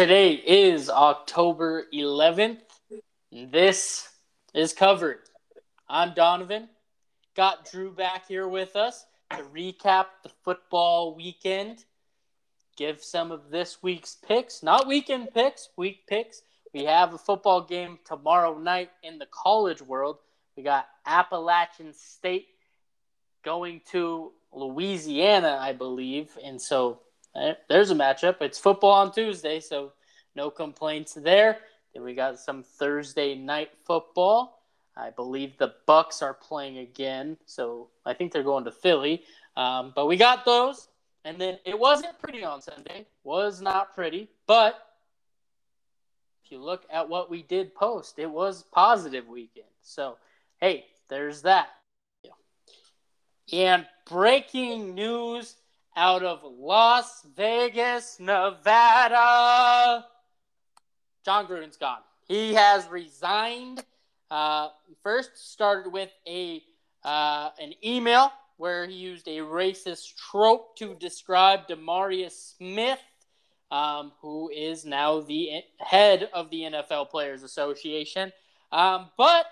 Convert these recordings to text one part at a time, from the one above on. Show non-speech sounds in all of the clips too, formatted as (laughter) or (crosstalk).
Today is October 11th. This is covered. I'm Donovan. Got Drew back here with us to recap the football weekend, give some of this week's picks, not weekend picks, week picks. We have a football game tomorrow night in the college world. We got Appalachian State going to Louisiana, I believe. And so there's a matchup. It's football on Tuesday, so no complaints there. Then we got some Thursday night football. I believe the Bucs are playing again, so I think they're going to Philly. Um, but we got those, and then it wasn't pretty on Sunday. Was not pretty, but if you look at what we did post, it was positive weekend. So hey, there's that. And breaking news out of Las Vegas, Nevada. John Gruden's gone. He has resigned. Uh, first, started with a uh, an email where he used a racist trope to describe DeMaurice Smith, um, who is now the head of the NFL Players Association. Um, but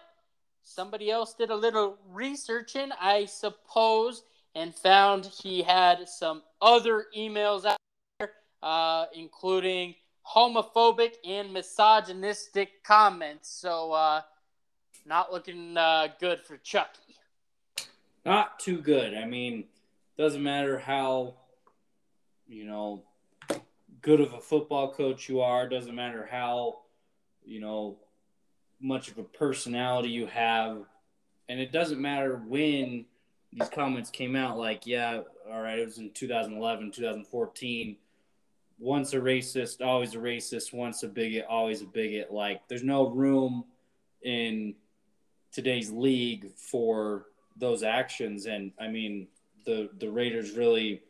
somebody else did a little researching, I suppose, and found he had some other emails out there, uh, including homophobic and misogynistic comments. So, uh, not looking uh, good for Chucky. Not too good. I mean, doesn't matter how, you know, good of a football coach you are. Doesn't matter how, you know, much of a personality you have, and it doesn't matter when these comments came out. Like, yeah, all right, it was in 2011, 2014. Once a racist, always a racist. Once a bigot, always a bigot. Like, there's no room in today's league for those actions. And I mean, the the Raiders really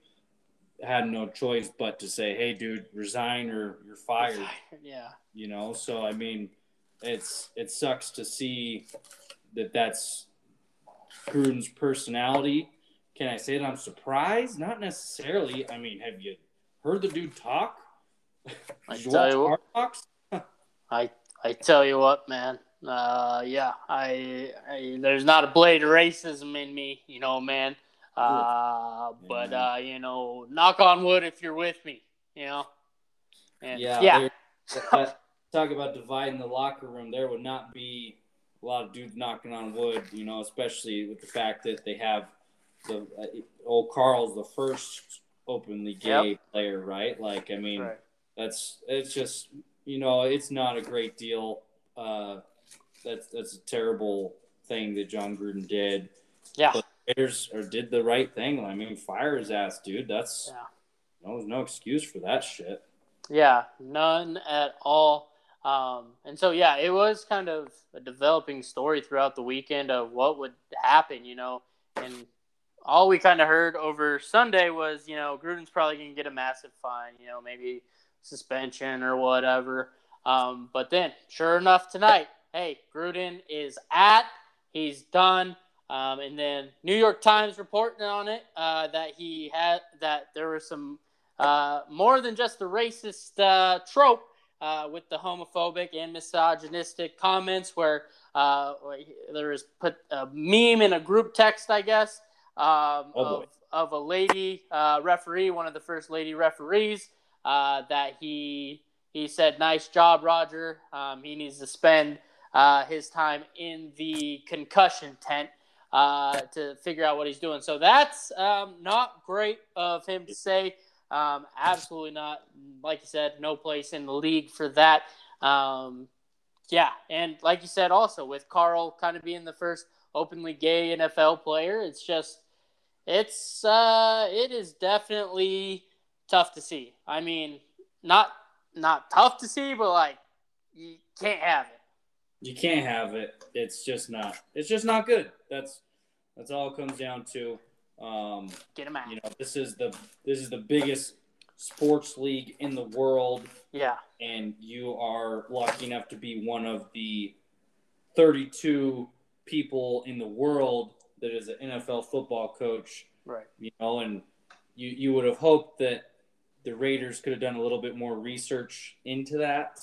had no choice but to say, "Hey, dude, resign or you're fired." Yeah. You know, so I mean, it's it sucks to see that that's Gruden's personality. Can I say that I'm surprised? Not necessarily. I mean, have you heard the dude talk? I tell you what, I I tell you what, man. Uh, yeah, I, I, there's not a blade of racism in me, you know, man. Uh, but uh, you know, knock on wood if you're with me, you know. And, yeah, yeah. talk about dividing the locker room. There would not be a lot of dudes knocking on wood, you know, especially with the fact that they have the uh, old Carl's the first openly gay yep. player, right? Like, I mean, right. that's it's just you know, it's not a great deal. Uh, that's that's a terrible thing that John Gruden did. Yeah. But Raiders or did the right thing. I mean, fire his ass, dude. That's yeah. no, no excuse for that shit. Yeah, none at all. Um, and so, yeah, it was kind of a developing story throughout the weekend of what would happen, you know. And all we kind of heard over Sunday was, you know, Gruden's probably going to get a massive fine, you know, maybe suspension or whatever. Um, but then, sure enough, tonight, hey, Gruden is at, he's done. Um, and then New York Times reporting on it uh, that he had that there was some uh, more than just the racist uh, trope uh, with the homophobic and misogynistic comments where uh, there was put a meme in a group text, I guess, um, oh of, of a lady uh, referee, one of the first lady referees, uh, that he he said, "Nice job, Roger. Um, he needs to spend uh, his time in the concussion tent." Uh, to figure out what he's doing. So that's um, not great of him to say. Um, absolutely not. Like you said, no place in the league for that. Um, yeah, and like you said, also with Carl kind of being the first openly gay NFL player, it's just it's uh, it is definitely tough to see. I mean, not not tough to see, but like you can't have it. You can't have it. It's just not. It's just not good. That's that's all it comes down to. Um, Get him out. You know, this is the this is the biggest sports league in the world. Yeah. And you are lucky enough to be one of the 32 people in the world that is an NFL football coach. Right. You know, and you you would have hoped that the Raiders could have done a little bit more research into that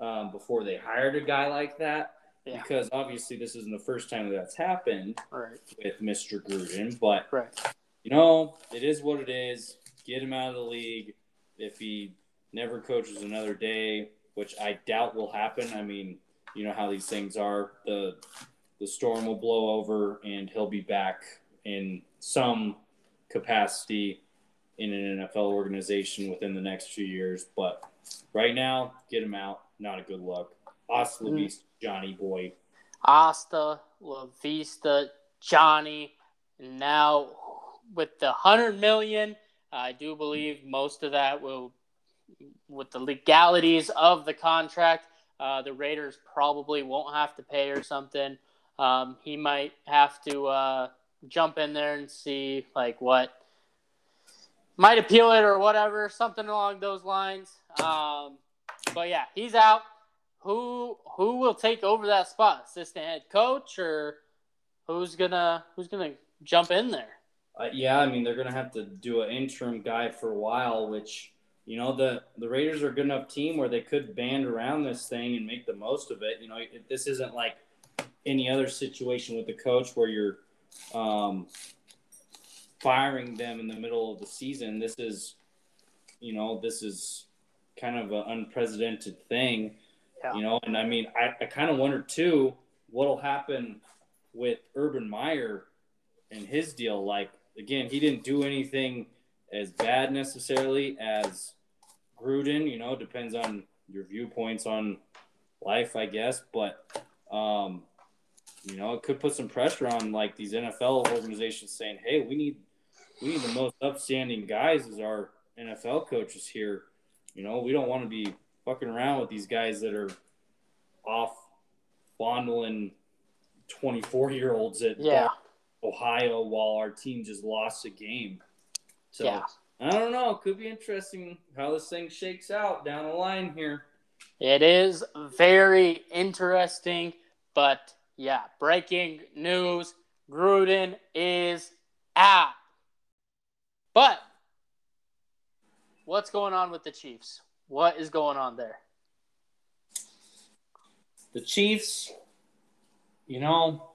um, before they hired a guy like that. Yeah. Because obviously, this isn't the first time that that's happened right. with Mr. Gruden. But, right. you know, it is what it is. Get him out of the league. If he never coaches another day, which I doubt will happen. I mean, you know how these things are. The the storm will blow over and he'll be back in some capacity in an NFL organization within the next few years. But right now, get him out. Not a good look. Hasta la mm-hmm. Johnny boy. Asta, la vista, Johnny. And now with the hundred million, I do believe most of that will, with the legalities of the contract, uh, the Raiders probably won't have to pay or something. Um, he might have to uh, jump in there and see like what might appeal it or whatever, something along those lines. Um, but yeah, he's out. Who who will take over that spot? Assistant head coach or who's gonna who's gonna jump in there? Uh, yeah, I mean they're gonna have to do an interim guy for a while, which you know the the Raiders are a good enough team where they could band around this thing and make the most of it. You know, this isn't like any other situation with the coach where you're um, firing them in the middle of the season. This is, you know, this is kind of an unprecedented thing, yeah. you know. And I mean, I, I kind of wonder too what'll happen with Urban Meyer and his deal. Like, again, he didn't do anything as bad necessarily as Gruden, you know, depends on your viewpoints on life, I guess. But um, you know, it could put some pressure on like these NFL organizations saying, "Hey, we need we need the most upstanding guys as our NFL coaches here." You know, we don't want to be fucking around with these guys that are off fondling 24 year olds at yeah. Uh, Ohio while our team just lost a game. So yeah. I don't know. It could be interesting how this thing shakes out down the line here. It is very interesting, but yeah, breaking news Gruden is out. But what's going on with the Chiefs? What is going on there? The Chiefs, you know,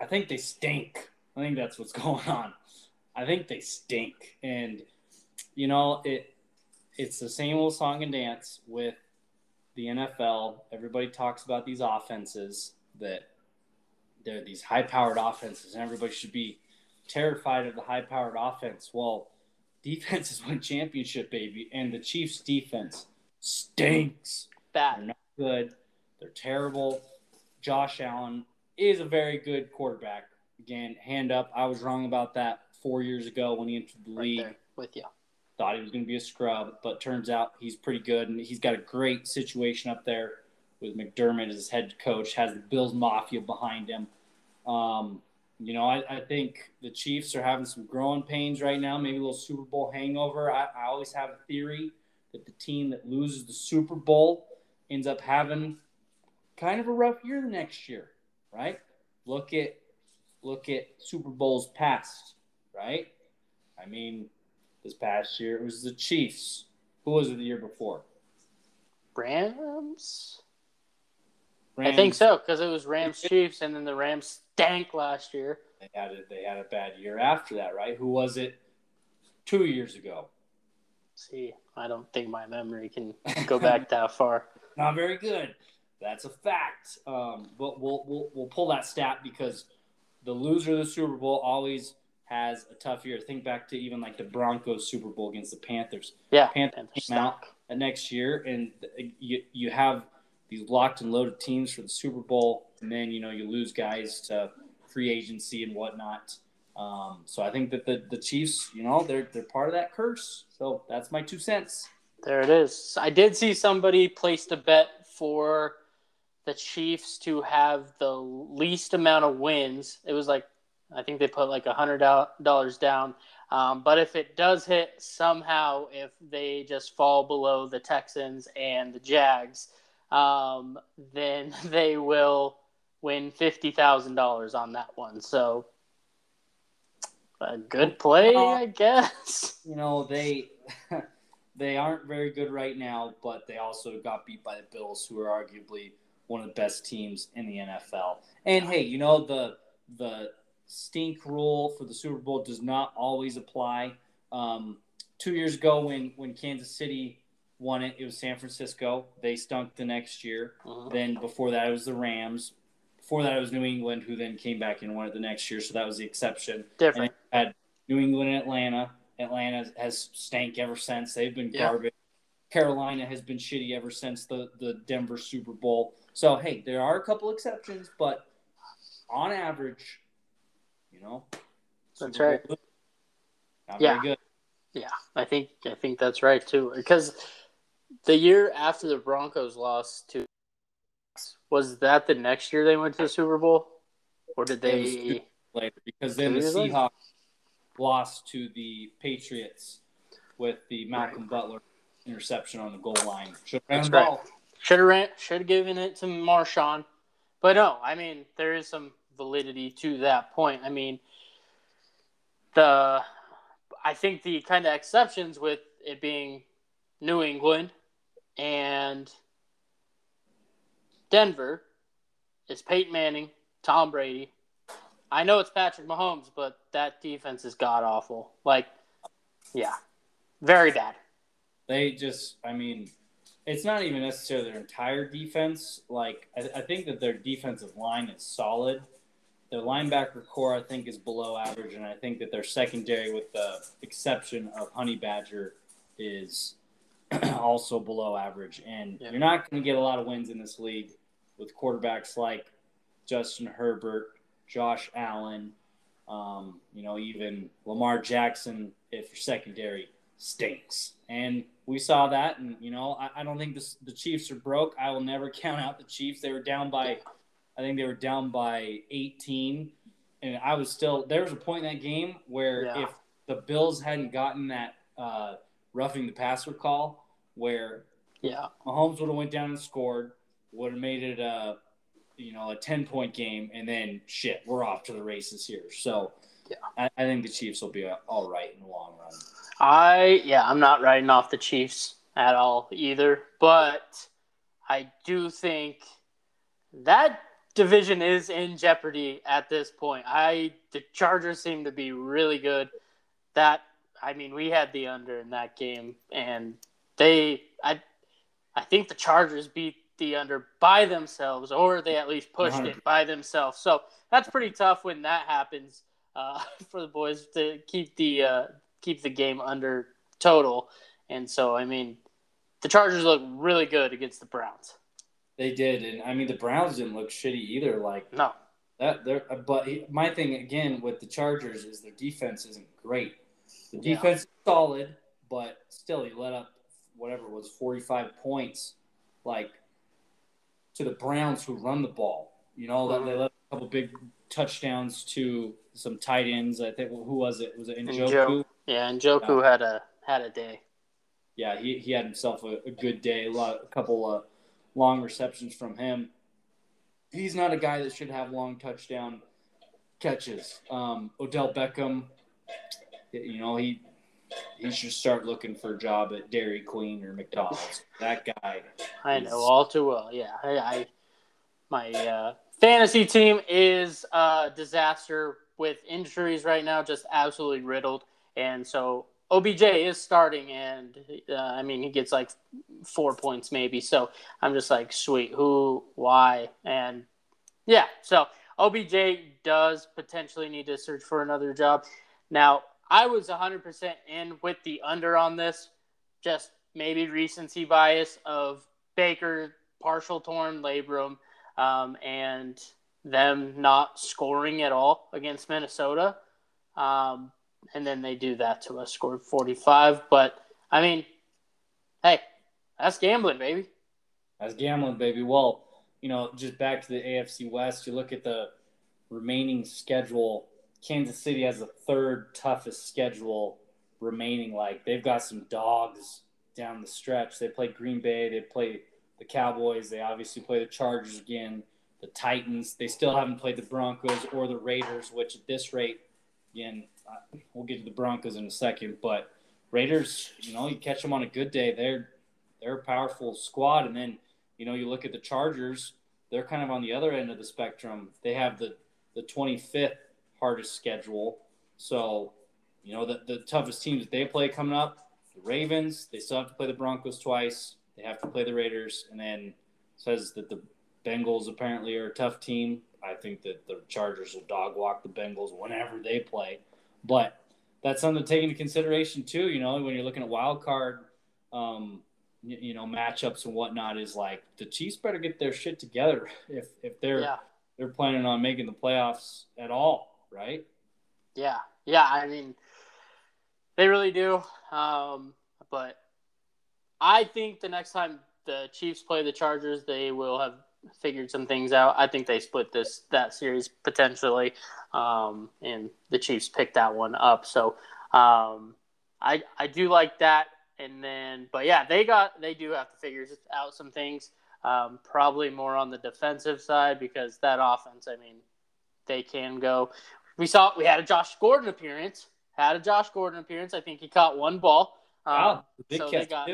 I think they stink. I think that's what's (laughs) going on. I think they stink. And, you know, it it's the same old song and dance with the NFL, everybody talks about these offenses that they're these high powered offenses, and everybody should be terrified of the high powered offense. Well, defenses win championship, baby, and the Chiefs' defense stinks. Bad. They're not good. They're terrible. Josh Allen is a very good quarterback. Again, hand up. I was wrong about that four years ago when he entered the right league. with you thought he was going to be a scrub, but turns out he's pretty good, and he's got a great situation up there with McDermott as his head coach. Has the Bills Mafia behind him. Um, you know, I, I, think the Chiefs are having some growing pains right now, maybe a little Super Bowl hangover. I, I always have a theory that the team that loses the Super Bowl ends up having kind of a rough year the next year, right? Look at look at Super Bowls past, right? I mean, this past year. It was the Chiefs. Who was it the year before? Rams. Rams. I think so because it was Rams Chiefs, and then the Rams stank last year. They had a, they had a bad year after that, right? Who was it? Two years ago. See, I don't think my memory can (laughs) go back that far. Not very good. That's a fact. Um, but we'll, we'll we'll pull that stat because the loser of the Super Bowl always has a tough year. Think back to even like the Broncos Super Bowl against the Panthers. Yeah, Panthers, Panthers came out next year, and you you have these locked and loaded teams for the Super Bowl, and then you know you lose guys to free agency and whatnot. Um, so I think that the, the Chiefs, you know, they're they're part of that curse. So that's my two cents. There it is. I did see somebody placed a bet for the Chiefs to have the least amount of wins. It was like I think they put like a hundred dollars down. Um, but if it does hit somehow, if they just fall below the Texans and the Jags, um, (laughs) then they will win fifty thousand dollars on that one. So a good play, I guess. (laughs) You know they (laughs) they aren't very good right now, but they also got beat by the Bills, who are arguably one of the best teams in the NFL. And hey, you know the the stink rule for the Super Bowl does not always apply. Um, two years ago, when when Kansas City won it, it was San Francisco. They stunk the next year. Uh-huh. Then before that, it was the Rams. Before that, it was New England, who then came back and won it the next year. So that was the exception. Different. had New England and Atlanta. Atlanta has stank ever since. They've been yeah. garbage. Carolina has been shitty ever since the, the Denver Super Bowl. So, hey, there are a couple exceptions, but on average, you know, that's Super right. Bowl, yeah. Yeah, I think I think that's right too. Because the year after the Broncos lost to was that the next year they went to the Super Bowl, or did they later? Because then the Seahawks lost to the Patriots with the Malcolm right. Butler interception on the goal line. Should have ran right. Should have ran. Should have given it to Marshawn, but no. I mean, there is some validity to that point. I mean, the I think the kind of exceptions with it being New England and Denver is Peyton Manning, Tom Brady, I know it's Patrick Mahomes, but that defense is god awful. Like, yeah, very bad. They just, I mean, it's not even necessarily their entire defense. Like, I, I think that their defensive line is solid. Their linebacker core, I think, is below average, and I think that their secondary, with the exception of Honey Badger, is (clears throat) also below average. And yeah. you're not going to get a lot of wins in this league with quarterbacks like Justin Herbert Josh Allen, um, you know, even Lamar Jackson, if your secondary stinks. And we saw that. And, you know, I, I don't think this, the Chiefs are broke. I will never (laughs) count out the Chiefs. They were down by, I think they were down by 18. And I was still, there was a point in that game where yeah. if the Bills hadn't gotten that uh, roughing the passer call, where yeah, Mahomes would have went down and scored, would have made it a you know, a 10 point game, and then shit, we're off to the races here. So, yeah, I, I think the Chiefs will be uh, all right in the long run. I, yeah, I'm not writing off the Chiefs at all either, but I do think that division is in jeopardy at this point. I, the Chargers seem to be really good. That, I mean, we had the under in that game, and they, I, I think the Chargers beat the under by themselves, or they at least pushed 100. it by themselves. So that's pretty tough when that happens uh, (laughs) for the boys to keep the uh, keep the game under total. And so, I mean, the Chargers look really good against the Browns. They did, and I mean, the Browns didn't look shitty either. Like no, that they're. But my thing again with the Chargers is their defense isn't great. The defense yeah. is solid, but still, he let up whatever was forty five points. Like to the Browns who run the ball. You know, they let a couple big touchdowns to some tight ends. I think who was it? Was it Njoku? Yeah, Njoku uh, had a had a day. Yeah, he, he had himself a, a good day. A lot, a couple of long receptions from him. He's not a guy that should have long touchdown catches. Um, Odell Beckham, you know, he he should start looking for a job at Dairy Queen or McDonald's. that guy. I know all too well. Yeah, I, I my uh, fantasy team is a disaster with injuries right now, just absolutely riddled. And so OBJ is starting, and uh, I mean he gets like four points maybe. So I'm just like, sweet, who, why, and yeah. So OBJ does potentially need to search for another job. Now I was 100% in with the under on this. Just maybe recency bias of Baker partial torn labrum um, and them not scoring at all against Minnesota. Um, and then they do that to us, scored 45. But, I mean, hey, that's gambling, baby. That's gambling, baby. Well, you know, just back to the AFC West, you look at the remaining schedule Kansas City has the third toughest schedule remaining. Like they've got some dogs down the stretch. They play Green Bay. They play the Cowboys. They obviously play the Chargers again. The Titans. They still haven't played the Broncos or the Raiders, which at this rate, again, we'll get to the Broncos in a second. But Raiders, you know, you catch them on a good day, they're they're a powerful squad, and then you know you look at the Chargers, they're kind of on the other end of the spectrum. They have the the 25th hardest schedule, so you know the the toughest teams that they play coming up, the Ravens. They still have to play the Broncos twice. They have to play the Raiders, and then says that the Bengals apparently are a tough team. I think that the Chargers will dog walk the Bengals whenever they play, but that's something to take into consideration too. You know, when you're looking at wild card, um, you, you, know, matchups and whatnot, is like the Chiefs better get their shit together (laughs) if if they're yeah. they're planning on making the playoffs at all, right? Yeah, yeah. I mean, they really do. Um, but I think the next time the Chiefs play the Chargers, they will have figured some things out. I think they split this that series potentially, um, and the Chiefs picked that one up. So um, I I do like that. And then, but yeah, they got they do have to figure out some things. Um, probably more on the defensive side because that offense. I mean, they can go. We saw we had a Josh Gordon appearance. Had a Josh Gordon appearance. I think he caught one ball. Um, wow, big so they got,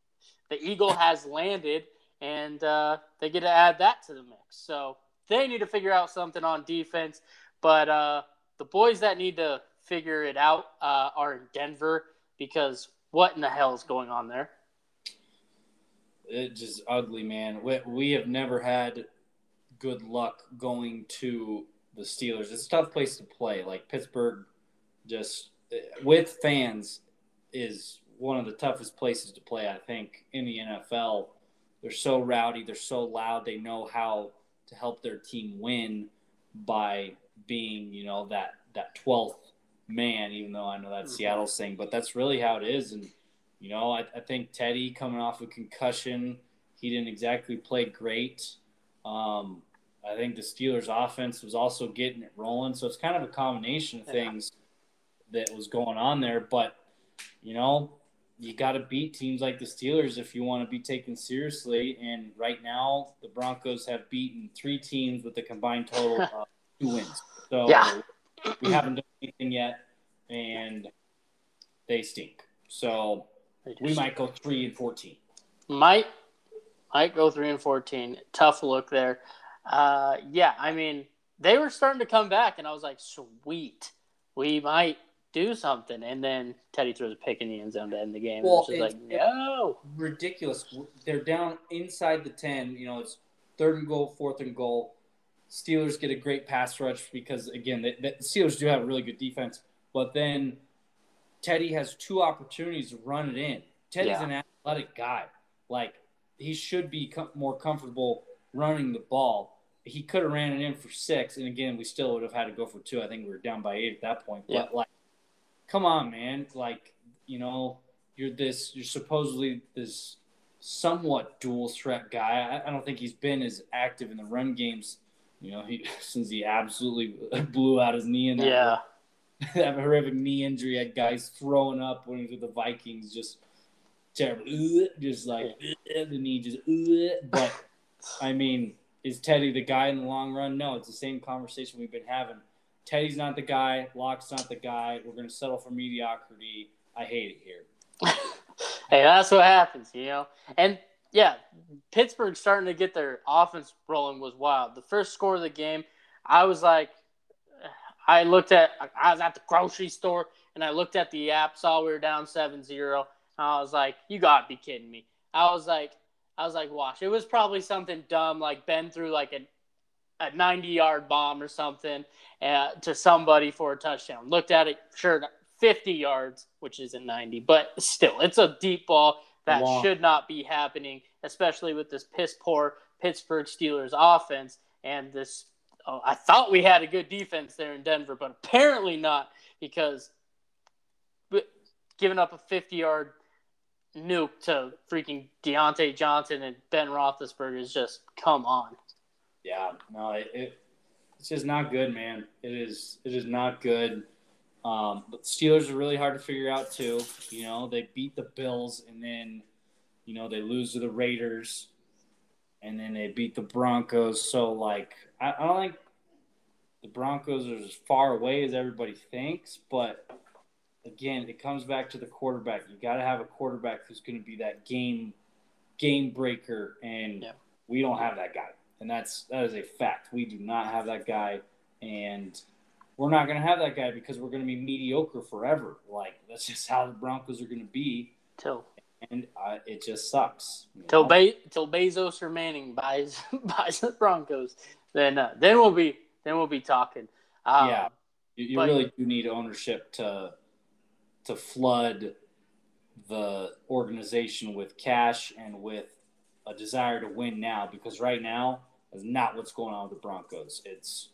(laughs) the eagle has landed and uh, they get to add that to the mix. So they need to figure out something on defense. But uh, the boys that need to figure it out uh, are in Denver because what in the hell is going on there? It's just ugly, man. We, we have never had good luck going to the Steelers. It's a tough place to play. Like Pittsburgh, just with fans, is one of the toughest places to play, I think, in the NFL they're so rowdy, they're so loud, they know how to help their team win by being, you know, that that 12th man, even though I know that's mm-hmm. Seattle's thing, but that's really how it is. And, you know, I, I think Teddy coming off a concussion, he didn't exactly play great. Um, I think the Steelers' offense was also getting it rolling. So it's kind of a combination of things yeah. that was going on there. But, you know, you got to beat teams like the Steelers if you want to be taken seriously. And right now, the Broncos have beaten three teams with a combined total of two wins. So yeah. we haven't done anything yet, and they stink. So we might go three and fourteen. Might might go three and fourteen. Tough look there. Uh, yeah, I mean they were starting to come back, and I was like, sweet, we might do something. And then Teddy throws a pick in the end zone to end the game. Well, it's like, no. Ridiculous. They're down inside the 10. You know, it's third and goal, fourth and goal. Steelers get a great pass rush because, again, the, the Steelers do have a really good defense. But then Teddy has two opportunities to run it in. Teddy's yeah. an athletic guy. Like, he should be com- more comfortable running the ball. He could have ran it in for six, and again, we still would have had to go for two. I think we were down by eight at that point. Yeah. But like, come on, man. Like, you know, you're this, you're supposedly this somewhat dual threat guy. I, I don't think he's been as active in the run games, you know, he, (laughs) since he absolutely (laughs) blew out his knee in that. Yeah. (laughs) that horrific knee injury had guys throwing up when he was with the Vikings, just terrible, just like the knee just. But I mean, is Teddy the guy in the long run? No, it's the same conversation we've been having. Teddy's not the guy. Lock's not the guy. We're going to settle for mediocrity. I hate it here. (laughs) hey, that's what happens, you know. And yeah, Pittsburgh starting to get their offense rolling was wild. The first score of the game, I was like, (sighs) I looked at, I was at the grocery store and I looked at the app, saw we were down 7 0. I was like, you got to be kidding me. I was like, I was like, watch. It was probably something dumb, like Ben threw like a, a 90 yard bomb or something uh, to somebody for a touchdown. Looked at it, sure, 50 yards, which isn't 90, but still, it's a deep ball that wow. should not be happening, especially with this piss poor Pittsburgh Steelers offense and this. Oh, I thought we had a good defense there in Denver, but apparently not because giving up a 50 yard nuke to freaking Diontae Johnson and Ben Roethlisberger is just come on. Yeah, no, it, it it's just not good, man. It is it is not good. Um, but Steelers are really hard to figure out too. You know, they beat the Bills and then, you know, they lose to the Raiders, and then they beat the Broncos. So like, I, I don't think the Broncos are as far away as everybody thinks, but again, it comes back to the quarterback. You got to have a quarterback who's going to be that game game breaker, and Yeah. we don't have that guy, and that's that is a fact. We do not have that guy, and we're not going to have that guy because we're going to be mediocre forever. Like that's just how the Broncos are going to be, Till and uh, it just sucks. till? Be- till Bezos or Manning buys (laughs) buys the Broncos, then uh, then we'll be then we'll be talking. Um, Yeah. You, you But- really do need ownership to to flood the organization with cash and with a desire to win now because right now is not what's going on with the Broncos. It's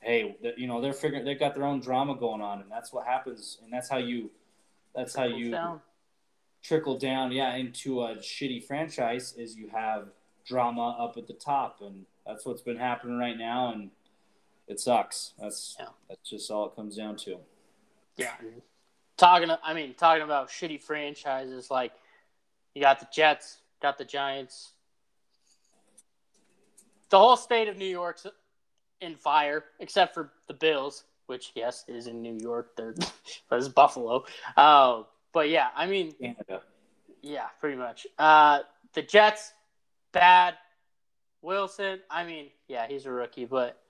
hey, you know they're figuring they've got their own drama going on, and that's what happens, and that's how you that's how you down. trickle down, yeah, into a shitty franchise is you have drama up at the top, and that's what's been happening right now, and it sucks. That's Yeah. that's just all it comes down to. Yeah. Talking, I mean, talking about shitty franchises, like you got the Jets, got the Giants. The whole state of New York's in fire, except for the Bills, which yes is in New York. They're (laughs) but it's Buffalo. Uh, but yeah, I mean, Canada. yeah, pretty much. Uh, the Jets, bad. Wilson, I mean, yeah, he's a rookie, but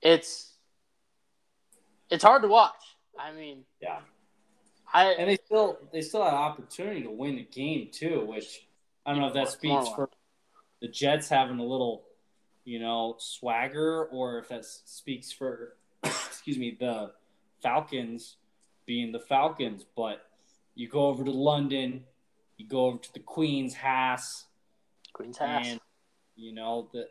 it's it's hard to watch. I mean, Yeah, I and they still they still had opportunity to win the game too, which I don't know if that speaks for the Jets having a little, you know, swagger, or if that speaks for, (coughs) excuse me, the Falcons being the Falcons. But you go over to London, you go over to the Queen's Haas, Queen's and you know the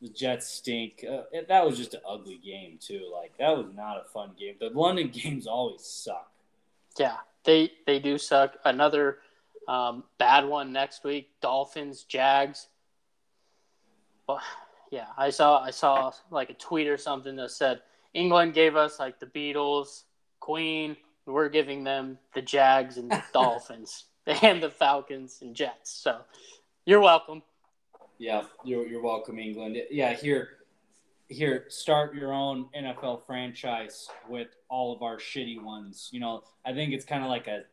the Jets stink. Uh, that was just an ugly game too. Like that was not a fun game. The London (laughs) games always suck. Yeah, they they do suck. Another um, bad one next week. Dolphins, Jags. Well, yeah, I saw I saw like a tweet or something that said England gave us like the Beatles, Queen. We're giving them the Jags and the (laughs) Dolphins and the Falcons and Jets. So you're welcome. Yeah, you're, you're welcome, England. Yeah, here, here, start your own NFL franchise with all of our shitty ones. You know, I think it's kind of like a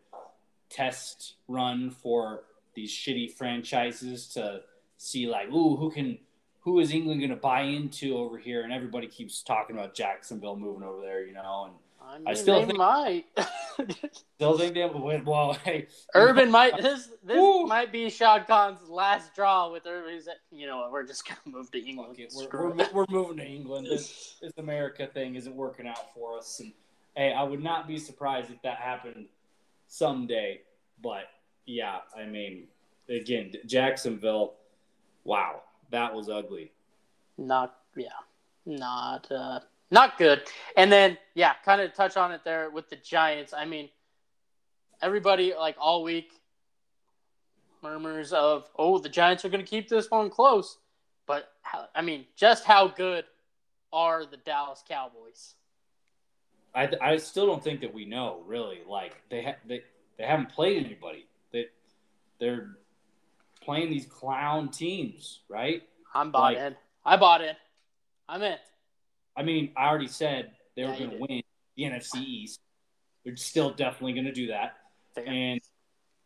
test run for these shitty franchises to see, like, ooh, who can, who is England going to buy into over here? And everybody keeps talking about Jacksonville moving over there, you know, and I, mean, I still they think- might. (laughs) still think they will win. Well, hey, Urban might (laughs) this this Woo. might be Shad Khan's last draw with Urban. He's like, you know what? We're just gonna move to England. We're, we're, we're moving to (laughs) England. This, this America thing isn't working out for us. And hey, I would not be surprised if that happened someday. But yeah, I mean, again, Jacksonville, wow, that was ugly. not yeah, not uh, not good. And then yeah, kind of touch on it there with the Giants. I mean, everybody like all week murmurs of oh the Giants are going to keep this one close, but how, I mean, just how good are the Dallas Cowboys? I, I still don't think that we know really. Like they ha- they they haven't played anybody. They they're playing these clown teams, right? I'm bought Like- in. I bought in. I'm in. I mean, I already said they were Yeah, you going to win the NFC East. They're still definitely going to do that. Fair. And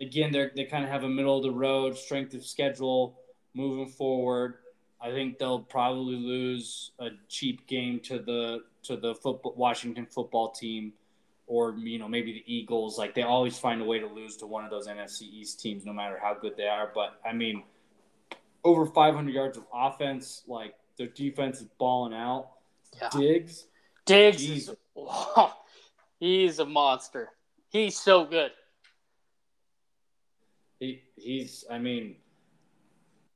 again, they they kind of have a middle of the road strength of schedule moving forward. I think they'll probably lose a cheap game to the to the football Washington football team, or you know maybe the Eagles. Like they always find a way to lose to one of those NFC East teams, no matter how good they are. But I mean, over 500 yards of offense, like their defense is balling out. Yeah. Diggs, Diggs is (laughs) he's a monster. He's so good. he, he's I mean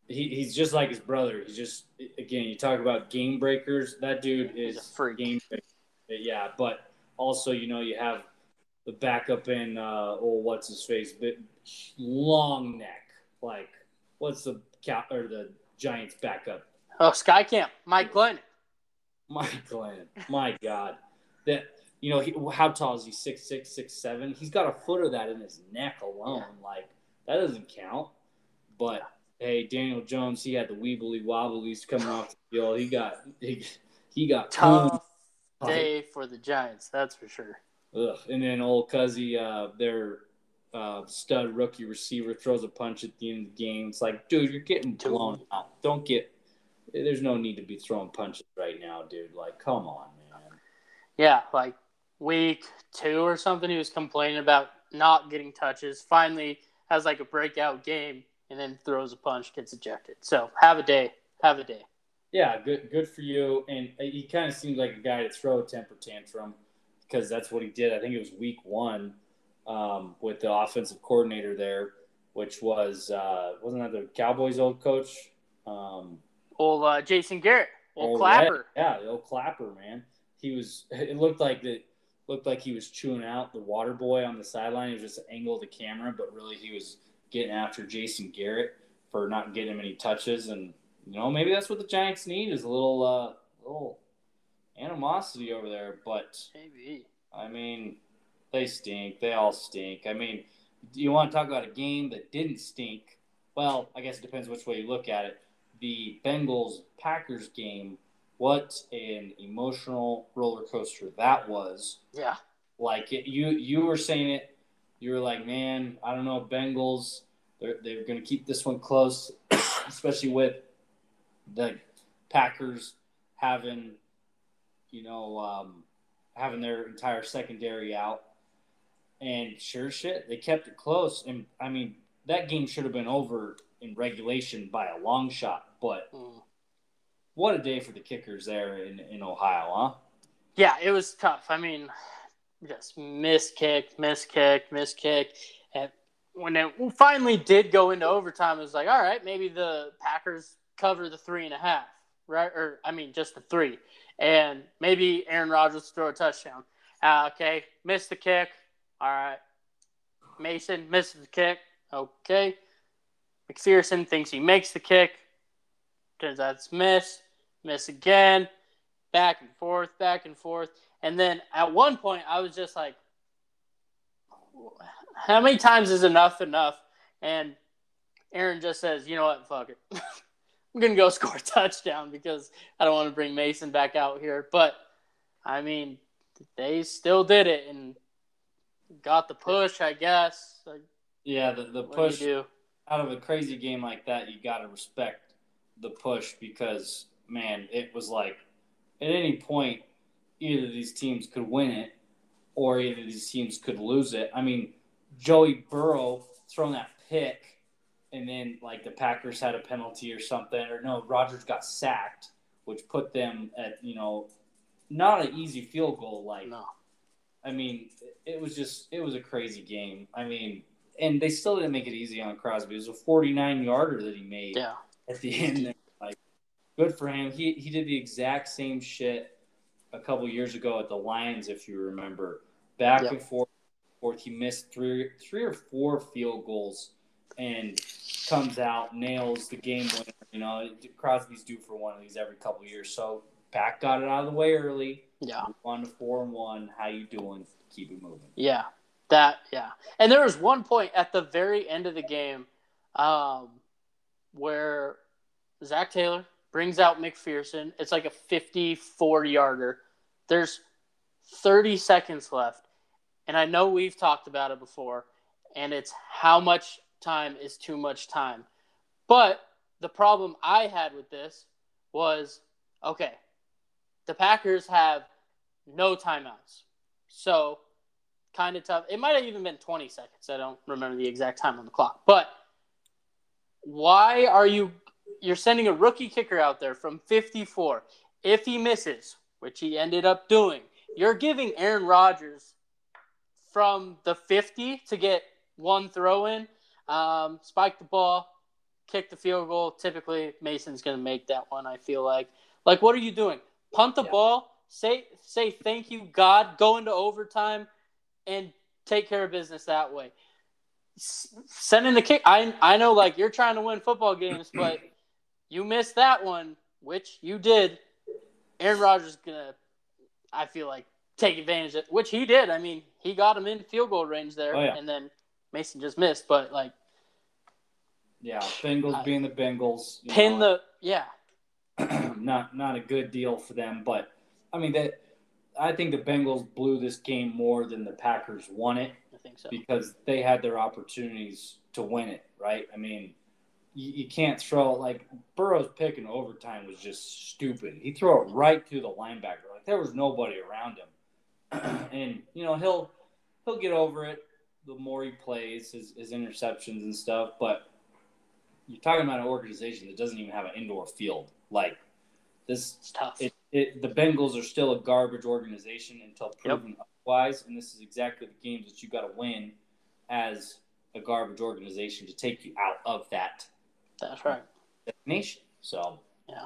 he, he's just like his brother. He's just again, you talk about game breakers. That dude is a freak. game breaker. Yeah, but also you know you have the backup in uh oh what's his face, but long neck. Like what's the cap or the Giants backup? Oh, Sky Camp, Mike Glenn. My Glenn, my God, that you know he, how tall is he? Six six six seven. He's got a foot of that in his neck alone. Like that doesn't count. But hey, Daniel Jones, he had the weebly wobblies coming off the field. He got he, he got Tough owned. day for the Giants, that's for sure. Ugh. And then old Cuzzy, uh, their uh, stud rookie receiver, throws a punch at the end of the game. It's like, dude, you're getting blown out. Don't get. There's no need to be throwing punches right now, dude. Like, come on, man. Yeah, like week two or something, he was complaining about not getting touches. Finally, has like a breakout game, and then throws a punch, gets ejected. So have a day. Have a day. Yeah, good good for you. And he kind of seems like a guy to throw a temper tantrum because that's what he did. I think it was week one um, with the offensive coordinator there, which was uh, wasn't that the Cowboys' old coach? Um, old uh, Jason Garrett, old, Clapper. Yeah, yeah, old Clapper man. He was. It looked like that. Looked like he was chewing out the water boy on the sideline. He was just angled the camera, but really he was getting after Jason Garrett for not getting him any touches. And you know, maybe that's what the Giants need is a little, uh, little animosity over there. But maybe. I mean, they stink. They all stink. I mean, do you want to talk about a game that didn't stink? Well, I guess it depends which way you look at it. The Bengals Packers game, what an emotional roller coaster that was. Yeah. Like it, you you were saying it, you were like, man, I don't know, Bengals, they're they're going to keep this one close, (coughs) especially with the Packers having, you know, um, having their entire secondary out. And sure shit, they kept it close. And I mean, that game should have been over in regulation by a long shot. But mm. what a day for the kickers there in, in Ohio, huh? Yeah, it was tough. I mean, just miss kick, miss kick, miss kick. And when it finally did go into overtime, it was like, all right, maybe the Packers cover the three and a half, right? Or, I mean, just the three. And maybe Aaron Rodgers throw a touchdown. Uh, okay, missed the kick. All right. Mason misses the kick. Okay. McPherson thinks he makes the kick. Turns out it's miss. Miss again. Back and forth, back and forth. And then at one point, I was just like, how many times is enough enough? And Aaron just says, you know what? Fuck it. (laughs) I'm going to go score a touchdown because I don't want to bring Mason back out here. But, I mean, they still did it. And got the push, I guess. yeah, the, the push out of a crazy game like that, you got to respect the push because, man, it was like at any point, either these teams could win it or either these teams could lose it. I mean, Joey Burrow throwing that pick, and then like the Packers had a penalty or something, or no, Rodgers got sacked, which put them at, you know, not an easy field goal. Like, no I mean, it was just it was a crazy game. I mean, and they still didn't make it easy on Crosby. It was a 49 yarder that he made yeah. At the (laughs) end. Like, good for him. He he did the exact same shit a couple years ago at the Lions, if you remember. Back and forth, forth. He missed three three or four field goals, and comes out nails the game winner. You know, Crosby's due for one of these every couple years. So Pack got it out of the way early yeah. One to four and one. How you doing? Keep it moving. Yeah. That yeah. And there was one point at the very end of the game, um, where Zac Taylor brings out McPherson. It's like a 54 yarder. There's 30 seconds left. And I know we've talked about it before, and it's how much time is too much time. But the problem I had with this was okay, the Packers have no timeouts. So kind of tough. It might have even been 20 seconds. I don't remember the exact time on the clock. But why are you you're sending a rookie kicker out there from 54? If he misses, which he ended up doing, you're giving Aaron Rodgers from the 50 to get one throw in, um, spike the ball, kick the field goal. Typically, Mason's going to make that one, I feel like. Like, what are you doing? Punt the yeah. ball, say say thank you God, go into overtime, and take care of business that way. Send in the kick. I I know like you're trying to win football games, but you missed that one, which you did. Aaron Rodgers is gonna, I feel like, take advantage of which he did. I mean, he got him in field goal range there, oh, yeah. and then Mason just missed. But like, yeah, Bengals being the Bengals, pin know, the yeah. (clears throat) not not a good deal for them, but I mean that I think the Bengals blew this game more than the Packers won it. Think so. Because they had their opportunities to win it, right? I mean, you, you can't throw like Burrow's pick in overtime was just stupid. He threw it right to the linebacker. Like there was nobody around him. (clears throat) and, you know, he'll he'll get over it the more he plays, his, his interceptions and stuff, but you're talking about an organization that doesn't even have an indoor field. Like this, it's tough. It, it, the Bengals are still a garbage organization until proven yep. otherwise, and this is exactly the games that you got to win as a garbage organization to take you out of that. That's right. Nation. So yeah,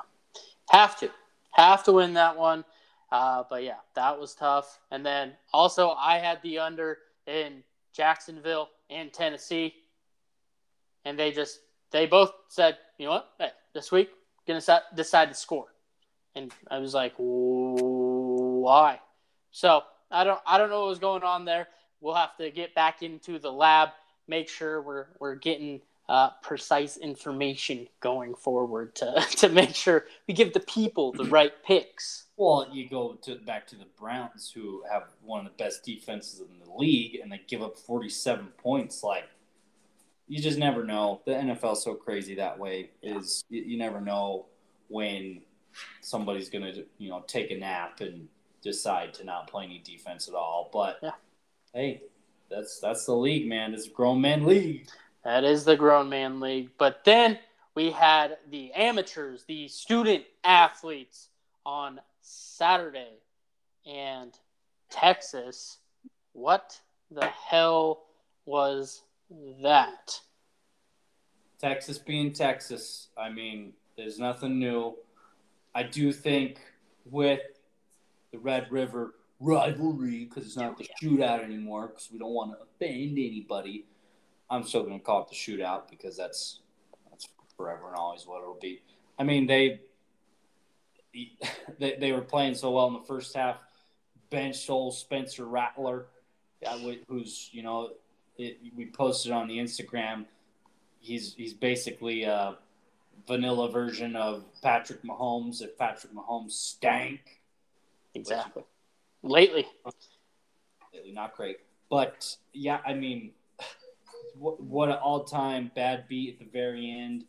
have to have to win that one. Uh, but yeah, that was tough. And then also I had the under in Jacksonville and Tennessee, and they just they both said, you know what, hey, this week gonna decide to score, and I was like, why? So I don't I don't know what was going on there. We'll have to get back into the lab, make sure we're we're getting uh, precise information going forward to (laughs) to make sure we give the people the right picks. Well, you go to back to the Browns, who have one of the best defenses in the league, and they give up forty-seven points. Like you just never know. The NFL's so crazy that way. Is you, you never know when somebody's gonna you know take a nap and decide to not play any defense at all. But yeah. hey, that's that's the league, man. It's a grown man league. That is the grown man league. But then we had the amateurs, the student athletes on Saturday, and Texas. What the hell was that? Texas being Texas. I mean, there's nothing new. I do think with the Red River rivalry, because it's not the oh, shootout anymore, because we don't want to offend anybody. I'm still going to call it the shootout because that's that's forever and always what it'll be. I mean, they (laughs) they, they were playing so well in the first half. Bench old Spencer Rattler, who's you know it, we posted on the Instagram. He's he's basically a vanilla version of Patrick Mahomes. If Patrick Mahomes stank, exactly. lately, lately not great, but yeah, I mean, (laughs) what what an all time bad beat at the very end.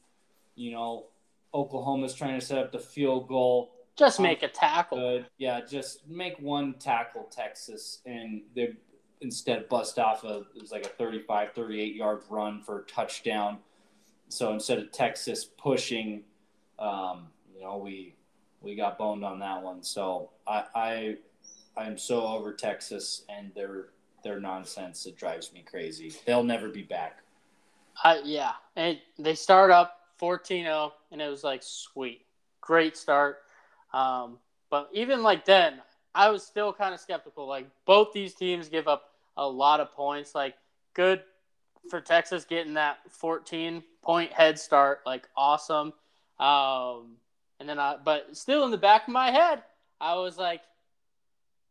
You know, Oklahoma's trying to set up the field goal. Just um, make a tackle. Good. Yeah, just make one tackle, Texas, and they instead bust off a it was like a 35 38 yard run for a touchdown so instead of texas pushing um, you know we we got boned on that one. So i i i'm so over texas and their their nonsense it drives me crazy. They'll never be back. Yeah. And they start up 14-0 and it was like sweet. Great start. Um, but even like then I was still kind of skeptical. Like both these teams give up a lot of points. Like good for Texas getting that 14 point head start. Like awesome. Um, and then I, but still in the back of my head, I was like,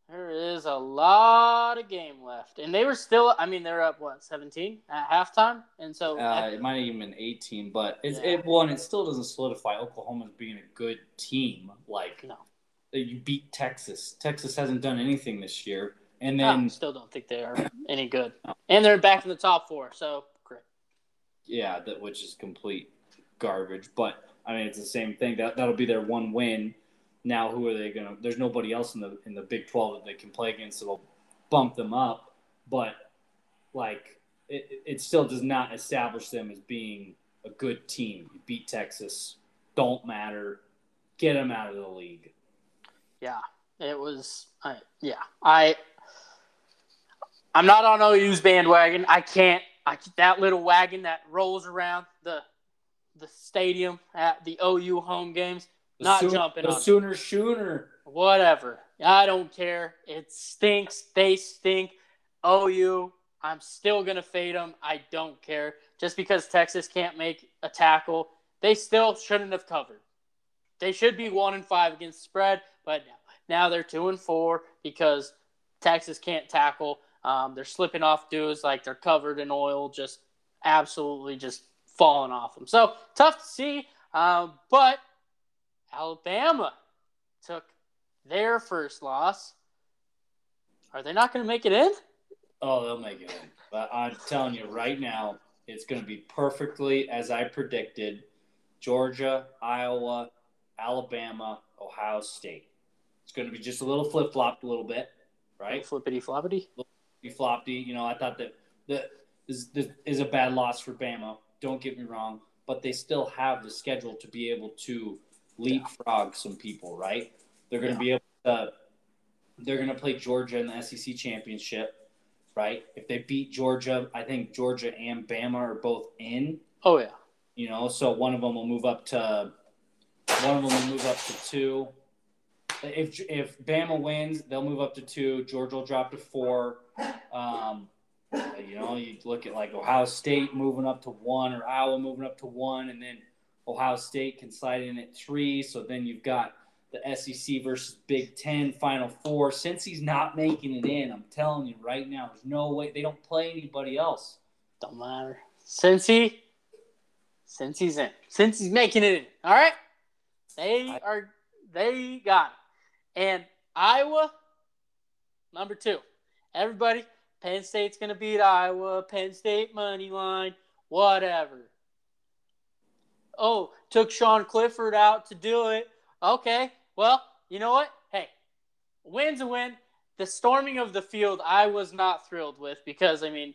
there is a lot of game left, and they were still. I mean, they're up what 17 at halftime, and so uh, it might have even been 18. But it's yeah. it one. It still doesn't solidify Oklahoma as being a good team. Like no, you beat Texas. Texas hasn't done anything this year. And then I still don't think they are (coughs) any good. And they're back in the top four, so. Yeah, that which is complete garbage. But I mean, it's the same thing. That that'll be their one win. Now, who are they gonna? There's nobody else in the in the Big Twelve that they can play against that'll bump them up. But like, it, it still does not establish them as being a good team. You beat Texas, don't matter. Get them out of the league. Yeah, it was. I, yeah, I I'm not on OU's bandwagon. I can't. I that little wagon that rolls around the the stadium at the OU home games. The not soon, jumping the on. Sooner Schooner. Whatever. I don't care. It stinks. They stink. OU. I'm still gonna fade them. I don't care. Just because Texas can't make a tackle, they still shouldn't have covered. They should be one and five against spread, but now, now they're two and four because Texas can't tackle. Um, they're slipping off dudes like they're covered in oil, just absolutely just falling off them. So tough to see. Um, but Alabama took their first loss Are they not going to make it in? Oh, they'll make it in. But I'm telling you right now, it's going to be perfectly as I predicted. Georgia, Iowa, Alabama, Ohio State. It's going to be just a little flip flopped a little bit, right? Flippity floppity. Floppy. You know, I thought that that is, this is a bad loss for Bama. Don't get me wrong, but they still have the schedule to be able to leapfrog some people, right? They're going to be able to. They're going to play Georgia in the SEC championship, right? If they beat Georgia, I think Georgia and Bama are both in. Oh yeah. You know, so one of them will move up to. One of them will move up to two. If if Bama wins, they'll move up to two. Georgia will drop to four. Um, you know, you look at like Ohio State moving up to one or Iowa moving up to one, and then Ohio State can slide in at three. So then you've got the SEC versus Big Ten Final Four. Cincy's not making it in, I'm telling you right now, there's no way they don't play anybody else. Don't matter. Cincy, since he's in, Cincy's making it in. All right, they are they got it. And Iowa, number two. Everybody, Penn State's gonna beat Iowa. Penn State money line, whatever. Oh, took Sean Clifford out to do it. Okay, well, you know what? Hey, win's a win. The storming of the field, I was not thrilled with because I mean,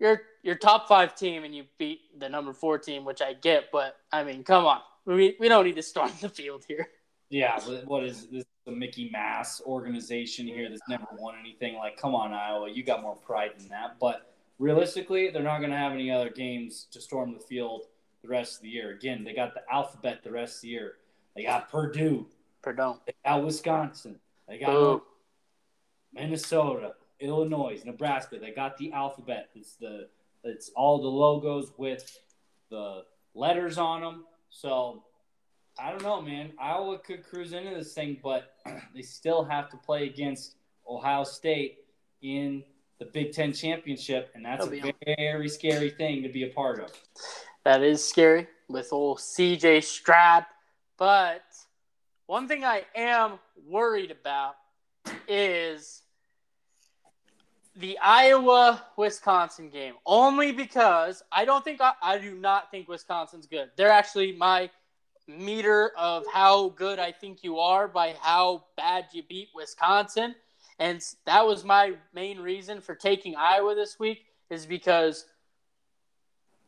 you're your top five team and you beat the number four team, which I get, but I mean, come on, we we don't need to storm (laughs) the field here. Yeah, what is this? The Mickey Mass organization here that's never won anything. Like, come on, Iowa, you got more pride than that. But realistically, they're not going to have any other games to storm the field the rest of the year. Again, they got the alphabet the rest of the year. They got Purdue, Purdue. they got Wisconsin, they got. Minnesota, Illinois, Nebraska. They got the alphabet. It's the it's all the logos with the letters on them. So I don't know, man. Iowa could cruise into this thing, but (clears throat) they still have to play against Ohio State in the Big Ten championship, and that's That'll a very scary thing to be a part of. That is scary with old CJ Stroud. But one thing I am worried about is the Iowa Wisconsin game. Only because I don't think I, I do not think Wisconsin's good. They're actually my meter of how good I think you are by how bad you beat Wisconsin. And that was my main reason for taking Iowa this week is because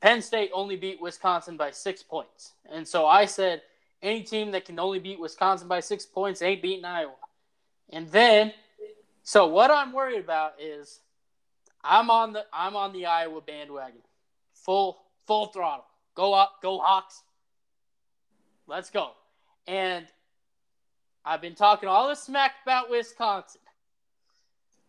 Penn State only beat Wisconsin by six points. And so I said, any team that can only beat Wisconsin by six points ain't beating Iowa. And then, so what I'm worried about is I'm on the I'm on the Iowa bandwagon, full full throttle. Go up, go Hawks. Let's go. And I've been talking all this smack about Wisconsin.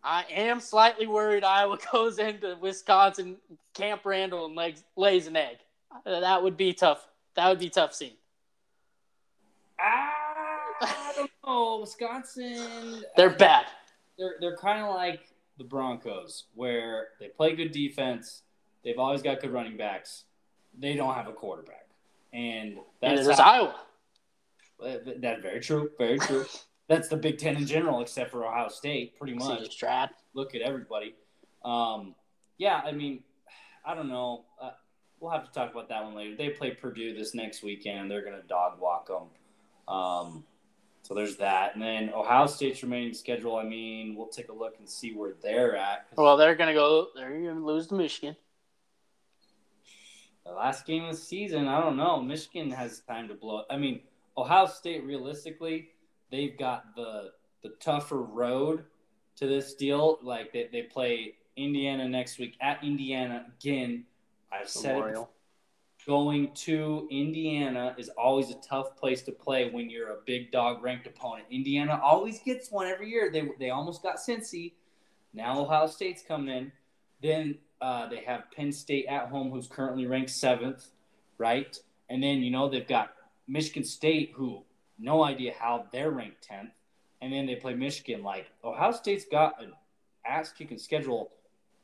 I am slightly worried Iowa (laughs) goes into Wisconsin, Camp Randall, and legs, lays an egg. Uh, That would be tough. That would be tough scene. I don't know. Wisconsin. They're bad. they're they're kind of like the Broncos, where they play good defense. They've always got good running backs. They don't have a quarterback, and And that's how, Iowa. that's very true. Very true. that's the Big Ten in general, except for Ohio State, pretty much. Look at everybody. Um, yeah, I mean, I don't know. Uh, we'll have to talk about that one later. They play Purdue this next weekend, they're going to dog walk them. Um, so there's that, and then Ohio State's remaining schedule. I mean, we'll take a look and see where they're at. Well, they're gonna go. They're gonna lose to Michigan. The last game of the season, I don't know. Michigan has time to blow. I mean, Ohio State, realistically, they've got the the tougher road to this deal. Like they, they play Indiana next week at Indiana again. I've said it going to Indiana is always a tough place to play when you're a big dog ranked opponent. Indiana always gets one every year. They they almost got Cincy. Now Ohio State's coming in. Then uh, they have Penn State at home, who's currently ranked seventh, right? And then you know they've got Michigan State, who no idea how they're ranked tenth. And then they play Michigan. Like Ohio State's got an ass kicking schedule.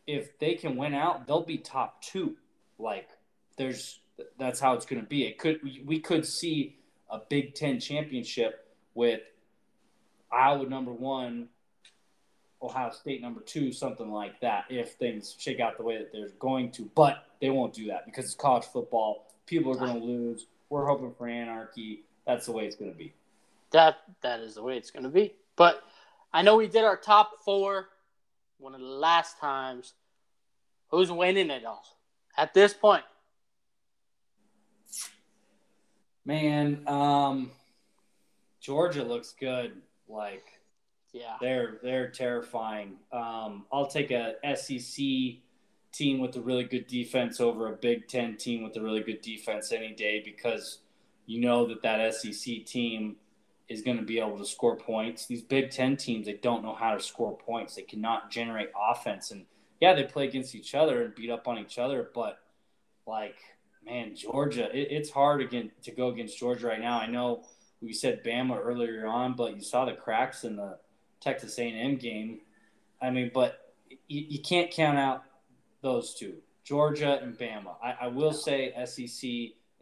If they can win out, they'll be top two. Like there's that's how it's going to be. It could we could see a Big Ten championship with Iowa number one, Ohio State number two, something like that, if things shake out the way that they're going to. But they won't do that because it's college football. People are going to lose. We're hoping for anarchy. That's the way it's going to be. That that is the way it's going to be. But I know we did our top four one of the last times. Who's winning it all at this point? Man, um, Georgia looks good. Like, yeah, they're they're terrifying. Um, I'll take a SEC team with a really good defense over a Big Ten team with a really good defense any day because you know that that SEC team is going to be able to score points. These Big Ten teams, they don't know how to score points. They cannot generate offense. And yeah, they play against each other and beat up on each other. But like, man, Georgia, it, it's hard again to go against Georgia right now. I know we said Bama earlier on, but you saw the cracks in the Texas A&M game. I mean, but you, you can't count out those two, Georgia and Bama. I, I will say SEC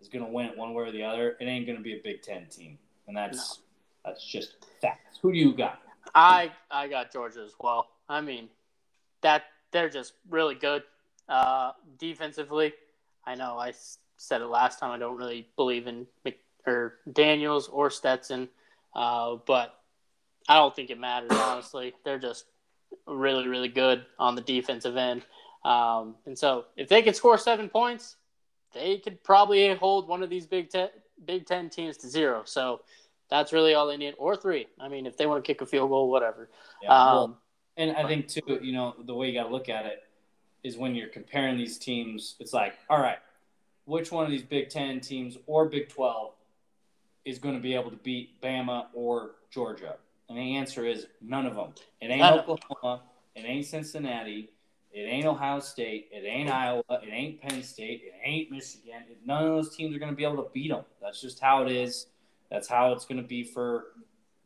is going to win it one way or the other. It ain't going to be a Big Ten team, and that's no. that's just facts. Who do you got? I I got Georgia as well. I mean, that they're just really good uh, defensively. I know I said it last time. I don't really believe in Mc, or Daniels or Stetson, uh, but I don't think it matters honestly. They're just really really good on the defensive end. Um, and so if they could score seven points, they could probably hold one of these Big Ten Big Ten teams to zero. So that's really all they need, or three. I mean, if they want to kick a field goal, whatever. Yeah, well, um, and I think too, you know, the way you got to look at it is when you're comparing these teams. It's like, all right, which one of these Big Ten teams or Big Twelve is going to be able to beat Bama or Georgia? And the answer is none of them. It ain't none Oklahoma. It ain't Cincinnati. It ain't Ohio State. It ain't Iowa. It ain't Penn State. It ain't Michigan. None of those teams are going to be able to beat them. That's just how it is. That's how it's going to be for,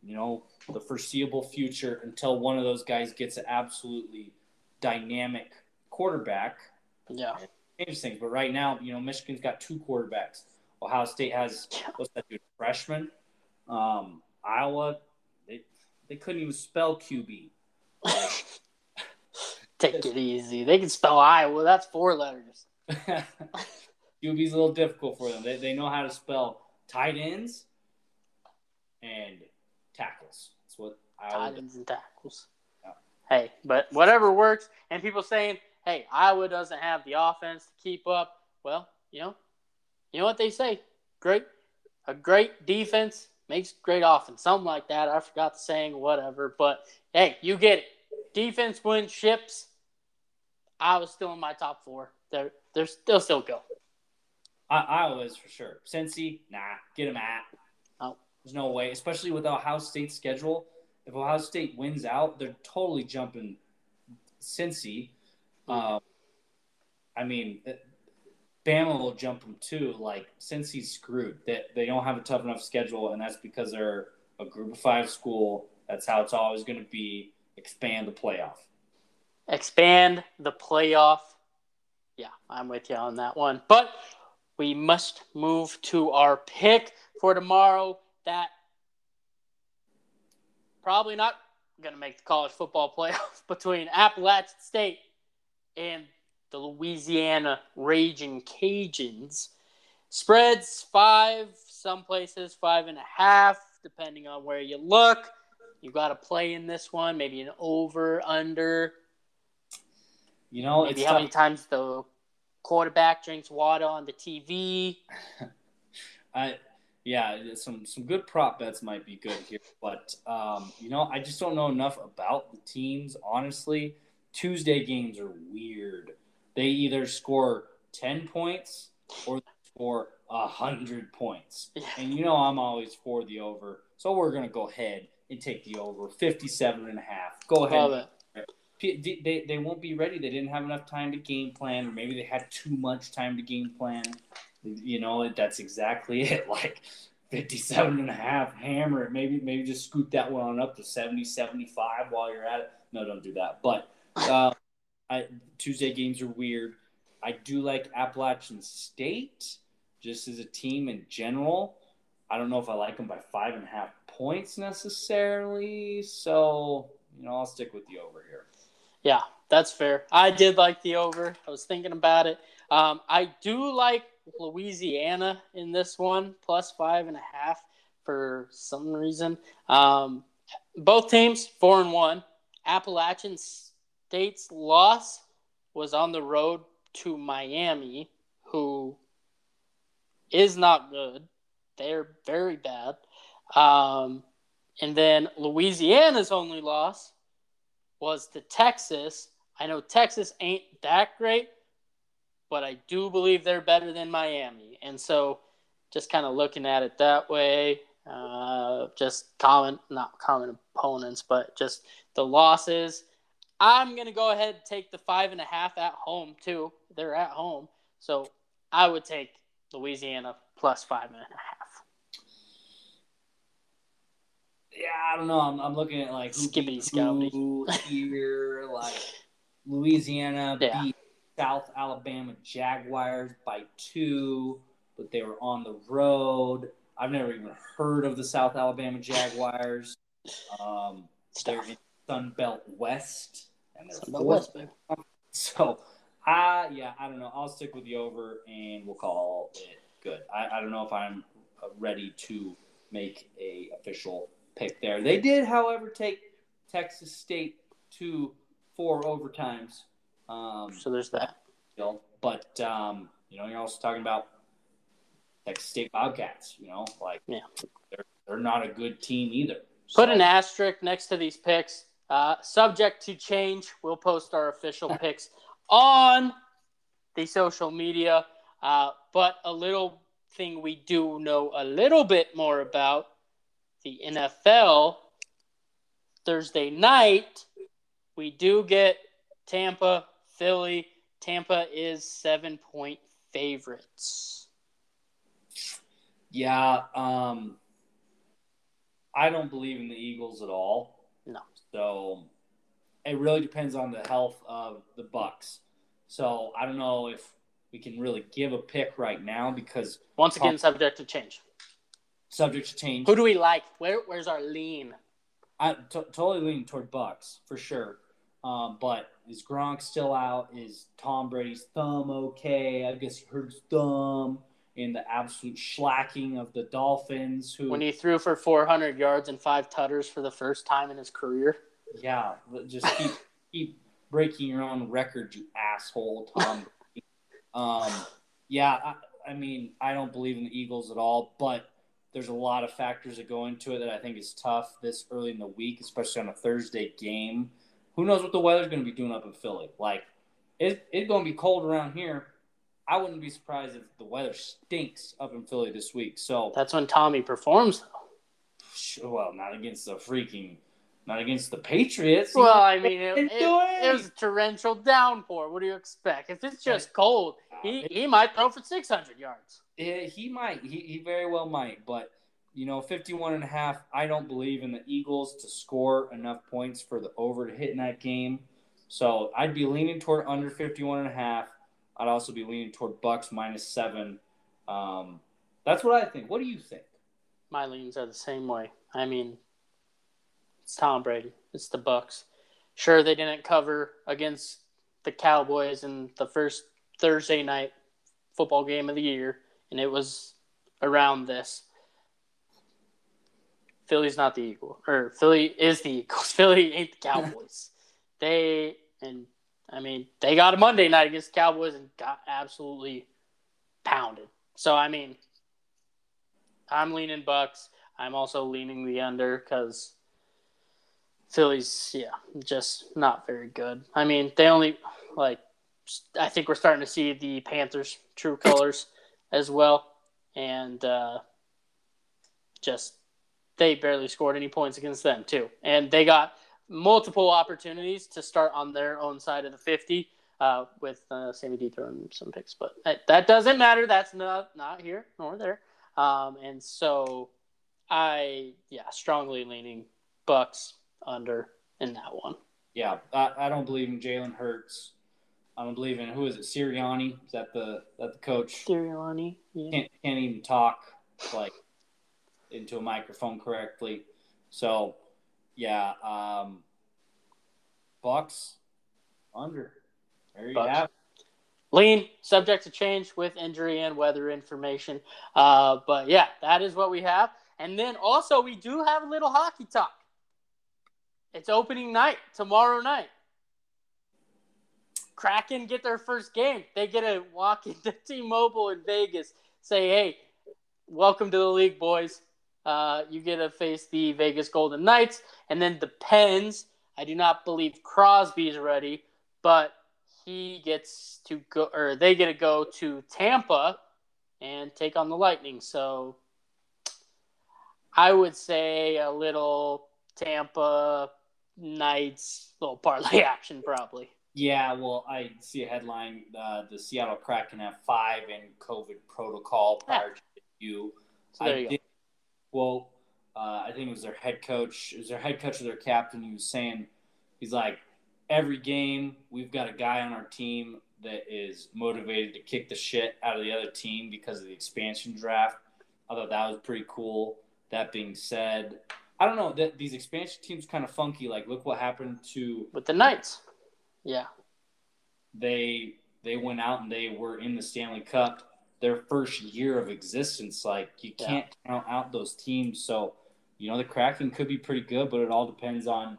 you know, the foreseeable future until one of those guys gets an absolutely dynamic quarterback. Yeah. Changes things. But right now, you know, Michigan's got two quarterbacks. Ohio State has what's that dude? Freshman. Um, Iowa, they couldn't even spell QB. (laughs) Take it easy. They can spell Iowa. That's four letters. (laughs) QB's a little difficult for them. They, they know how to spell tight ends and tackles. That's what Iowa tight ends and tackles. Yeah. Hey, but whatever works. And people saying, "Hey, Iowa doesn't have the offense to keep up." Well, you know, you know what they say. Great, a great defense makes great offense. Something like that. I forgot the saying. Whatever. But hey, you get it. Defense wins ships I was still in my top four. They're they're they'll still go. I, Iowa is for sure. Cincy, nah, get them at. Oh. There's no way, especially with Ohio State's schedule. If Ohio State wins out, they're totally jumping Cincy. Um, I mean, Bama will jump them too. Like Cincy's screwed. That they, they don't have a tough enough schedule, and that's because they're a Group of Five school. That's how it's always going to be. Expand the playoff expand the playoff. Yeah, I'm with you on that one. But we must move to our pick for tomorrow. That probably not going to make the college football (laughs) playoff between Appalachian State and the Louisiana Raging Cajuns. Spreads five, some places five and a half, depending on where you look. You got to play in this one, maybe an over, under. You know, maybe how tough. many times the quarterback drinks water on the TV. (laughs) I yeah, some some good prop bets might be good here, but um, you know, I just don't know enough about the teams. Honestly, Tuesday games are weird. They either score ten points or score hundred points, yeah. and you know I'm always for the over. So we're gonna go ahead and take the over 57 and a half. Go ahead they, they won't be ready. They didn't have enough time to game plan, or maybe they had too much time to game plan. You know, that's exactly (laughs) it. Like 57 and a half, hammer it. Maybe, maybe just scoot that one on up to 70, 75 while you're at it. No, don't do that. But uh, I, Tuesday games are weird. I do like Appalachian State just as a team in general. I don't know if I like them by five and a half points necessarily. So you know, I'll stick with the over here. Yeah, that's fair. I did like the over. I was thinking about it. Um, I do like Louisiana in this one, plus five and a half for some reason. Um, both teams four and one. Appalachian State's loss was on the road to Miami, who is not good. They're very bad. Um, and then Louisiana's only loss was to Texas. I know Texas ain't that great, but I do believe they're better than Miami. And so just kind of looking at it that way, uh, just common, not common opponents, but just the losses. I'm going to go ahead and take the five and a half at home, too. They're at home. So I would take Louisiana plus five and a half. Yeah, I don't know. I'm, I'm looking at like Skippy Scouty here, like Louisiana (laughs) yeah. beat South Alabama Jaguars by two, but they were on the road. I've never even heard of the South Alabama Jaguars. Um, they're in Sun Belt West, and Sunbelt West, baby. (laughs) So, I yeah, I don't know. I'll stick with the over, and we'll call it good. I, I don't know if I'm ready to make a official pick there. They did, however, take Texas State to four overtimes. Um, So there's that. but um, you know, you're also talking about Texas State Bobcats. You know, like Yeah. they're they're not a good team either. Put So- an asterisk next to these picks. Uh, subject to change. We'll post our official picks on the social media. Uh, but a little thing we do know a little bit more about the NFL Thursday night, we do get Tampa, Philly. Tampa is seven point favorites. Yeah, um, I don't believe in the Eagles at all. So it really depends on the health of the Bucs. So I don't know if we can really give a pick right now because Once again, subject to change. subject to change. Who do we like? Where, where's our lean? I t- totally lean toward Bucs for sure. Um, but is Gronk still out? Is Tom Brady's thumb okay? I guess he hurt his thumb in the absolute slacking of the Dolphins. Who when he threw for 400 yards and five tutters for the first time in his career. Yeah, just keep (laughs) keep breaking your own record, you asshole, Tom. um, yeah, I, I mean, I don't believe in the Eagles at all, but there's a lot of factors that go into it that I think is tough this early in the week, especially on a Thursday game. Who knows what the weather's going to be doing up in Philly? Like, it, it's going to be cold around here. I wouldn't be surprised if the weather stinks up in Philly this week. So, That's when Tommy performs, though. Well, not against the freaking, not against the Patriots. Well, I mean, it, it, it was a torrential downpour. What do you expect? If it's just cold, he, he might throw for 600 yards. Yeah, he might. He, he very well might. But, you know, 51 and a half, I don't believe in the Eagles to score enough points for the over to hit in that game. So I'd be leaning toward under 51 and a half. I'd also be leaning toward Bucs minus seven. Um, that's what I think. What do you think? My leans are the same way. I mean, it's Tom Brady. It's the Bucs. Sure, they didn't cover against the Cowboys in the first Thursday night football game of the year, and it was around this. Philly's not the Eagle, or Philly is the Eagles. (laughs) Philly ain't the Cowboys. (laughs) they and I mean they got a Monday night against the Cowboys and got absolutely pounded. So I mean, I'm leaning Bucs. I'm also leaning the under because Philly's yeah just not very good. I mean they only like I think we're starting to see the Panthers' true colors as well, and uh, just they barely scored any points against them too, and they got multiple opportunities to start on their own side of the fifty uh, with uh, Sammy D throwing some picks, but that, that doesn't matter. That's not not here nor there, um, and so I yeah strongly leaning Bucs under in that one. Yeah, I, I don't believe in Jalen Hurts. I don't believe in who is it? Sirianni? Is that the that the coach? Sirianni, yeah. Can't can't even talk like into a microphone correctly. So yeah, um, Bucs under. There you Bucs. have. it. Lean, subject to change with injury and weather information. Uh, but yeah, that is what we have. And then also, we do have a little hockey talk. It's opening night tomorrow night. Kraken get their first game. They get to walk (laughs) into T-Mobile in Vegas, say, "Hey, welcome to the league, boys. Uh, you get to face the Vegas Golden Knights." And then the Pens. I do not believe Crosby's ready, but he gets to go, or they get to go to Tampa and take on the Lightning. So I would say a little Tampa Knights little parlay (laughs) action probably. Yeah, well, I see a headline: uh, the Seattle Kraken have five in COVID protocol prior to you. So there I you go. did, well, uh, I think it was their head coach. It was their head coach or their captain. He was saying, he's like, every game we've got a guy on our team that is motivated to kick the shit out of the other team because of the expansion draft. I thought that was pretty cool. That being said, I don't know that these expansion teams kind of funky. Like, look what happened to With the Knights. Yeah. they they went out and they were in the Stanley Cup their first year of existence. Like you can't count out those teams. So you know the Kraken could be pretty good, but it all depends on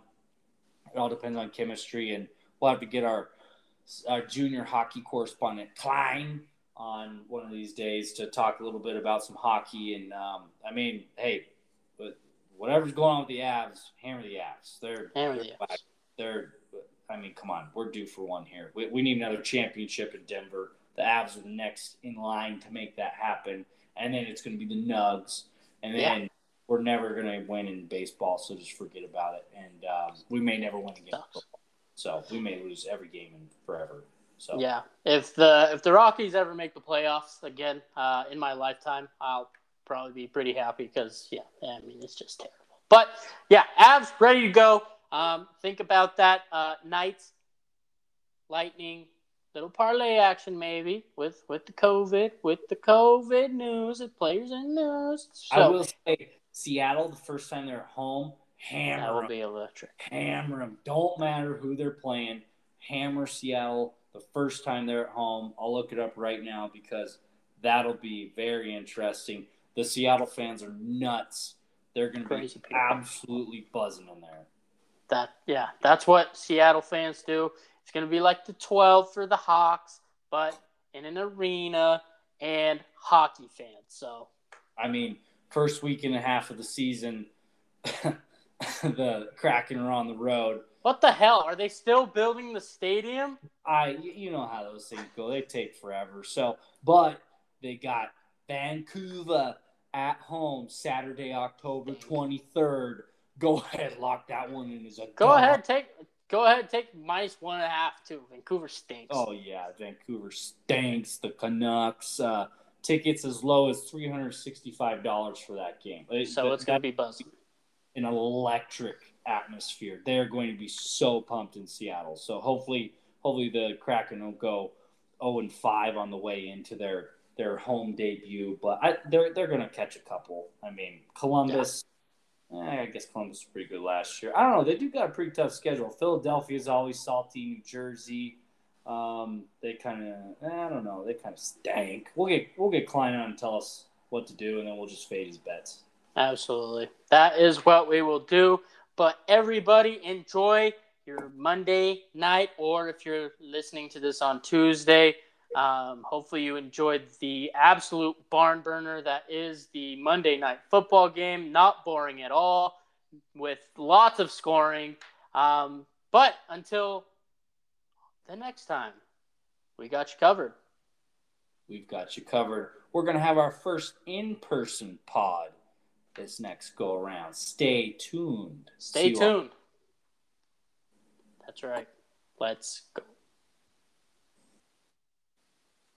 it all depends on chemistry, and we'll have to get our our junior hockey correspondent Klein on one of these days to talk a little bit about some hockey. And um, I mean, hey, but whatever's going on with the Avs, hammer the Avs. They're Hammer they're the back. They're I mean, come on, we're due for one here. We, we need another championship in Denver. The Avs are the next in line to make that happen, and then it's going to be the Nugs, and then Yeah. we're never going to win in baseball, so just forget about it. And um, we may never win again. in Sucks. football. So we may lose every game in forever. So Yeah. If the if the Rockies ever make the playoffs again uh, in my lifetime, I'll probably be pretty happy because yeah, I mean it's just terrible. But yeah, Avs ready to go. Um, think about that. Uh, Knights, Lightning, little parlay action maybe with with the COVID with the COVID news. The players in news. I will say, Seattle, the first time they're at home, that hammer will 'em. be electric. hammer them. Don't matter who they're playing. Hammer Seattle the first time they're at home. I'll look it up right now because that'll be very interesting. The Seattle fans are nuts. They're going to be people. absolutely buzzing in there. That yeah, that's what Seattle fans do. It's gonna be like the 12 for the Hawks, but in an arena and hockey fans. So I mean, first week and a half of the season, (laughs) the Kraken are on the road. what the hell? Are they still building the stadium? I you know how those things go. They take forever. So, but they got Vancouver at home Saturday, October 23rd. Go ahead, lock that one in as a Go dog. ahead, take go ahead, take minus one and a half too. Vancouver stinks. Oh yeah, Vancouver stinks. The Canucks uh, tickets as low as three hundred sixty-five dollars for that game. It- so that- it's gonna be buzzing. an electric atmosphere. They're going to be so pumped in Seattle. So hopefully, hopefully the Kraken will go zero and five on the way into their their home debut. But I, they're they're going to catch a couple. I mean, Columbus. eh, I guess Columbus was pretty good last year. I don't know. They do got a pretty tough schedule. Philadelphia is always salty. New Jersey. Um, they kind of, I don't know. They kind of stank. We'll get we'll get Klein on and tell us what to do, and then we'll just fade his bets. Absolutely. That is what we will do. But everybody enjoy your Monday night, or if you're listening to this on Tuesday, um, hopefully you enjoyed the absolute barn burner that is the Monday night football game. Not boring at all, with lots of scoring. Um, but until the next time, we got you covered. We've got you covered. We're going to have our first in person pod this next go around. Stay tuned. Stay all- tuned. That's right. Let's go.